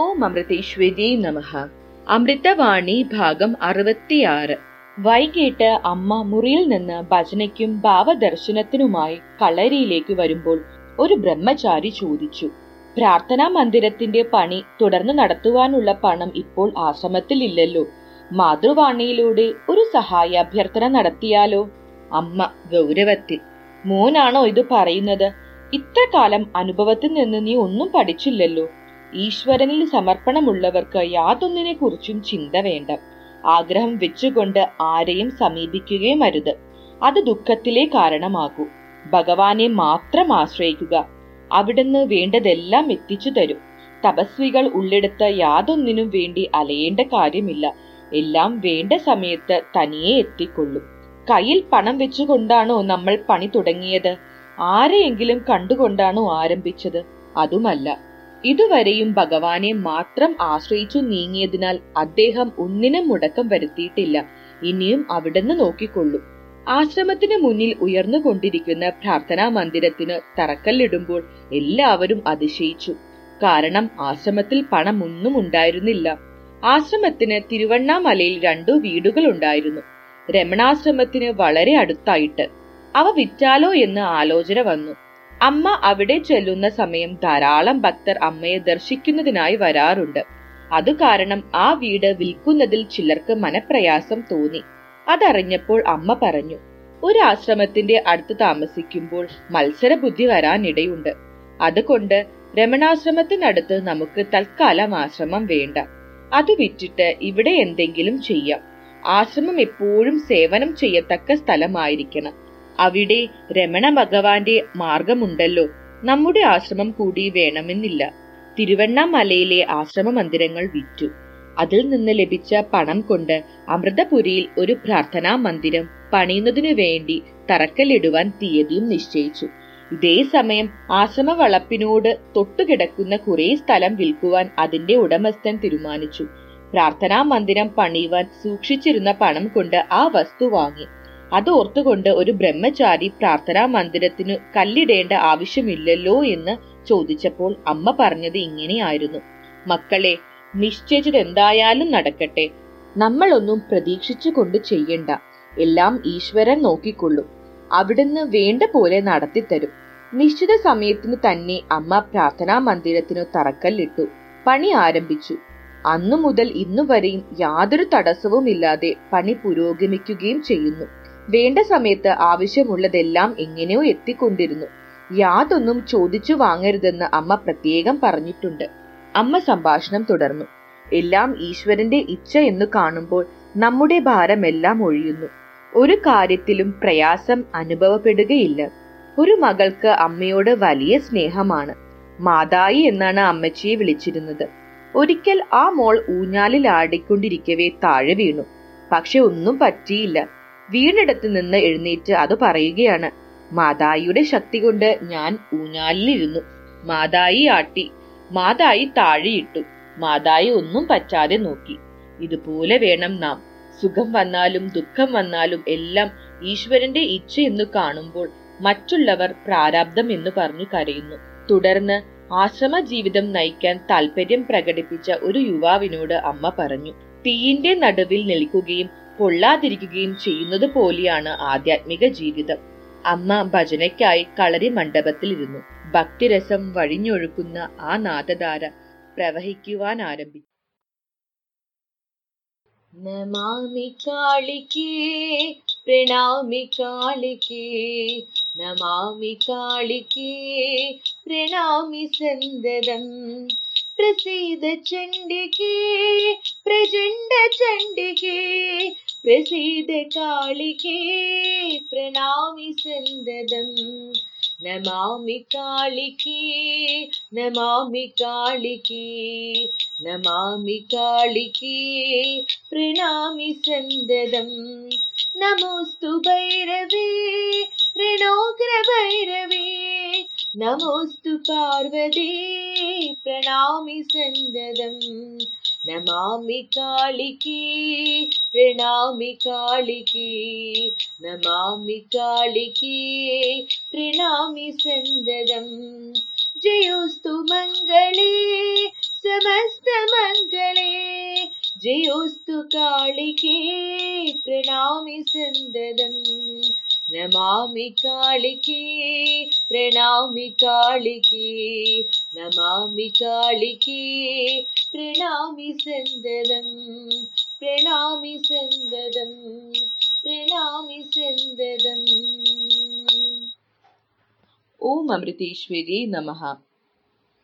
ഓം അമൃതേശ്വരി നമഹ അമൃതവാണി ഭാഗം അറുപത്തിയാറ്. വൈകിട്ട് അമ്മ മുറിയിൽ നിന്ന് ഭജനയ്ക്കും ഭാവദർശനത്തിനുമായി കളരിയിലേക്ക് വരുമ്പോൾ ഒരു ബ്രഹ്മചാരി ചോദിച്ചു പ്രാർത്ഥനാ മന്ദിരത്തിന്റെ പണി തുടർന്ന് നടത്തുവാനുള്ള പണം ഇപ്പോൾ ആശ്രമത്തിൽ ഇല്ലല്ലോ മാതൃവാണിയിലൂടെ ഒരു സഹായ അഭ്യർത്ഥന നടത്തിയാലോ? അമ്മ ഗൗരവത്തിൽ മോനാണോ ഇത് പറയുന്നത്? ഇത്ര കാലം അനുഭവത്തിൽ നിന്ന് നീ ഒന്നും പഠിച്ചില്ലല്ലോ. ഈശ്വരനിൽ സമർപ്പണമുള്ളവർക്ക് യാതൊന്നിനെ കുറിച്ചും ചിന്ത വേണ്ട. ആഗ്രഹം വെച്ചുകൊണ്ട് ആരെയും സമീപിക്കുകയും അരുത്. അത് ദുഃഖത്തിലെ കാരണമാകൂ. ഭഗവാനെ മാത്രം ആശ്രയിക്കുക. അവിടുന്ന് വേണ്ടതെല്ലാം എത്തിച്ചു തരും. തപസ്വികൾ ഉള്ളിടത്ത് യാതൊന്നിനും വേണ്ടി അലയേണ്ട കാര്യമില്ല. എല്ലാം വേണ്ട സമയത്ത് തനിയെ എത്തിക്കൊള്ളും. കയ്യിൽ പണം വെച്ചുകൊണ്ടാണോ നമ്മൾ പണി തുടങ്ങിയത്? ആരെയെങ്കിലും കണ്ടുകൊണ്ടാണോ ആരംഭിച്ചത്? അതുമല്ല. ഇതുവരെയും ഭഗവാനെ മാത്രം ആശ്രയിച്ചു നീങ്ങിയതിനാൽ അദ്ദേഹം ഒന്നിനും മുടക്കം വരുത്തിയിട്ടില്ല. ഇനിയും അവിടുന്ന് നോക്കിക്കൊള്ളും. ആശ്രമത്തിന് മുന്നിൽ ഉയർന്നുകൊണ്ടിരിക്കുന്ന പ്രാർത്ഥനാ മന്ദിരത്തിന് തറക്കല്ലിടുമ്പോൾ എല്ലാവരും അതിശയിച്ചു. കാരണം ആശ്രമത്തിൽ പണമൊന്നും ഉണ്ടായിരുന്നില്ല. ആശ്രമത്തിന് തിരുവണ്ണാമലയിൽ രണ്ടു വീടുകൾ ഉണ്ടായിരുന്നു രമണാശ്രമത്തിന് വളരെ അടുത്തായിട്ട്. അവ വിറ്റാലോ എന്ന് ആലോചന വന്നു. അമ്മ അവിടെ ചെല്ലുന്ന സമയം ധാരാളം ഭക്തർ അമ്മയെ ദർശിക്കുന്നതിനായി വരാറുണ്ട്. അത് കാരണം ആ വീട് വിൽക്കുന്നതിൽ ചിലർക്ക് മനപ്രയാസം തോന്നി. അതറിഞ്ഞപ്പോൾ അമ്മ പറഞ്ഞു ഒരു ആശ്രമത്തിന്റെ അടുത്ത് താമസിക്കുമ്പോൾ മത്സരബുദ്ധി വരാനിടയുണ്ട്. അതുകൊണ്ട് രമണാശ്രമത്തിനടുത്ത് നമുക്ക് തൽക്കാലം ആശ്രമം വേണ്ട. അത് വിറ്റിട്ട് ഇവിടെ എന്തെങ്കിലും ചെയ്യാം. ആശ്രമം എപ്പോഴും സേവനം ചെയ്യത്തക്ക സ്ഥലമായിരിക്കണം. അവിടെ രമണ ഭഗവാന്റെ മാർഗമുണ്ടല്ലോ. നമ്മുടെ ആശ്രമം കൂടി വേണമെന്നില്ല. തിരുവണ്ണാമലയിലെ ആശ്രമ മന്ദിരങ്ങൾ വിറ്റു. അതിൽ നിന്ന് ലഭിച്ച പണം കൊണ്ട് അമൃതപുരിയിൽ ഒരു പ്രാർത്ഥനാ മന്ദിരം പണിയുന്നതിനു വേണ്ടി തറക്കല്ലിടുവാൻ തീയതിയും നിശ്ചയിച്ചു. ഇതേ സമയം ആശ്രമ വളപ്പിനോട് തൊട്ടുകിടക്കുന്ന കുറെ സ്ഥലം വിൽക്കുവാൻ അതിന്റെ ഉടമസ്ഥൻ തീരുമാനിച്ചു. പ്രാർത്ഥനാ മന്ദിരം പണിയുവാൻ സൂക്ഷിച്ചിരുന്ന പണം കൊണ്ട് ആ വസ്തു വാങ്ങി. അത് ഓർത്തുകൊണ്ട് ഒരു ബ്രഹ്മചാരി പ്രാർത്ഥനാ മന്ദിരത്തിനു കല്ലിടേണ്ട ആവശ്യമില്ലല്ലോ എന്ന് ചോദിച്ചപ്പോൾ അമ്മ പറഞ്ഞത് ഇങ്ങനെയായിരുന്നു. മക്കളെ നിശ്ചയിച്ചത് എന്തായാലും നടക്കട്ടെ. നമ്മളൊന്നും പ്രതീക്ഷിച്ചു കൊണ്ട് ചെയ്യണ്ട. എല്ലാം ഈശ്വരൻ നോക്കിക്കൊള്ളും. അവിടുന്ന് വേണ്ട പോലെ നടത്തിത്തരും. നിശ്ചിത സമയത്തിന് തന്നെ അമ്മ പ്രാർത്ഥനാ മന്ദിരത്തിനു തറക്കല്ലിട്ടു. പണി ആരംഭിച്ചു. അന്നു മുതൽ ഇന്നു വരെയും യാതൊരു തടസ്സവുമില്ലാതെ പണി പുരോഗമിക്കുകയും ചെയ്യുന്നു. വേണ്ട സമയത്ത് ആവശ്യമുള്ളതെല്ലാം എങ്ങനെയോ എത്തിക്കൊണ്ടിരുന്നു. യാതൊന്നും ചോദിച്ചു വാങ്ങരുതെന്ന് അമ്മ പ്രത്യേകം പറഞ്ഞിട്ടുണ്ട്. അമ്മ സംഭാഷണം തുടർന്നു. എല്ലാം ഈശ്വരന്റെ ഇച്ഛ എന്ന് കാണുമ്പോൾ നമ്മുടെ ഭാരമെല്ലാം ഒഴിയുന്നു. ഒരു കാര്യത്തിലും പ്രയാസം അനുഭവപ്പെടുകയില്ല. ഒരു മകൾക്ക് അമ്മയോട് വലിയ സ്നേഹമാണ്. മാതായി എന്നാണ് അമ്മച്ചിയെ വിളിച്ചിരുന്നത്. ഒരിക്കൽ ആ മോൾ ഊഞ്ഞാലിൽ ആടിക്കൊണ്ടിരിക്കവേ താഴെ വീണു. പക്ഷെ ഒന്നും പറ്റിയില്ല. വീണിടത്ത് നിന്ന് എഴുന്നേറ്റ് അത് പറയുകയാണ്. മാതായിയുടെ ശക്തി കൊണ്ട് ഞാൻ ഊഞ്ഞാലിലിരുന്നു. മാതായി ആട്ടി മാതായി താഴെയിട്ടു മാതായി ഒന്നും പറ്റാതെ നോക്കി. ഇതുപോലെ വേണം നാം. സുഖം വന്നാലും ദുഃഖം വന്നാലും എല്ലാം ഈശ്വരന്റെ ഇച്ഛ എന്ന് കാണുമ്പോൾ മറ്റുള്ളവർ പ്രാരാബ്ദം എന്ന് പറഞ്ഞു കരയുന്നു. തുടർന്ന് ആശ്രമ ജീവിതം നയിക്കാൻ താല്പര്യം പ്രകടിപ്പിച്ച ഒരു യുവാവിനോട് അമ്മ പറഞ്ഞു തീയിന്റെ നടുവിൽ നിൽക്കുകയും പൊള്ളാതിരിക്കുകയും ചെയ്യുന്നത് പോലെയാണ് ആധ്യാത്മിക ജീവിതം. അമ്മ ഭജനയ്ക്കായി കളരി മണ്ഡപത്തിലിരുന്നു. ഭക്തിരസം വഴിഞ്ഞൊഴുക്കുന്ന ആ നാദധാര പ്രവഹിക്കുവാൻ ആരംഭിച്ചു. നമാമി കാളിക്കേ പ്രണാമി കാളിക്കേ നമാമി കാളിക്കേ പ്രണാമി സന്തതം പ്രസീത ചണ്ഡികേ. പ്രസീദ കാളികേ പ്രണാമി സന്തതം നമാമി കാളികേ നമാമി കാളികേ നമാമി കാളികേ പ്രണാമി സന്തതം നമോസ്തു ഭൈരവേ രണോഗ്ര ഭൈരവേ നമോസ്തു പാർവതീ പ്രണാമി സന്തതം നമാമി കാളിക്ക് പ്രണാമി കാളിക്ക് നമാമി കാളിക്ക് പ്രണാമി സന്തതം. ജയോസ്തു മംഗളേ സമസ്ത മംഗളേ. ജയോസ്തു കാളിക്ക് പ്രണാമി സന്തതം. നമാമി കാളിക്ക് പ്രണാമി കാളിക്ക് നമാമി കാളിക്ക് प्രണാമി സന്തതം പ്രണാമി സന്തതം പ്രണാമി സന്തതം ഓം അമൃതേശ്വരി നമഃ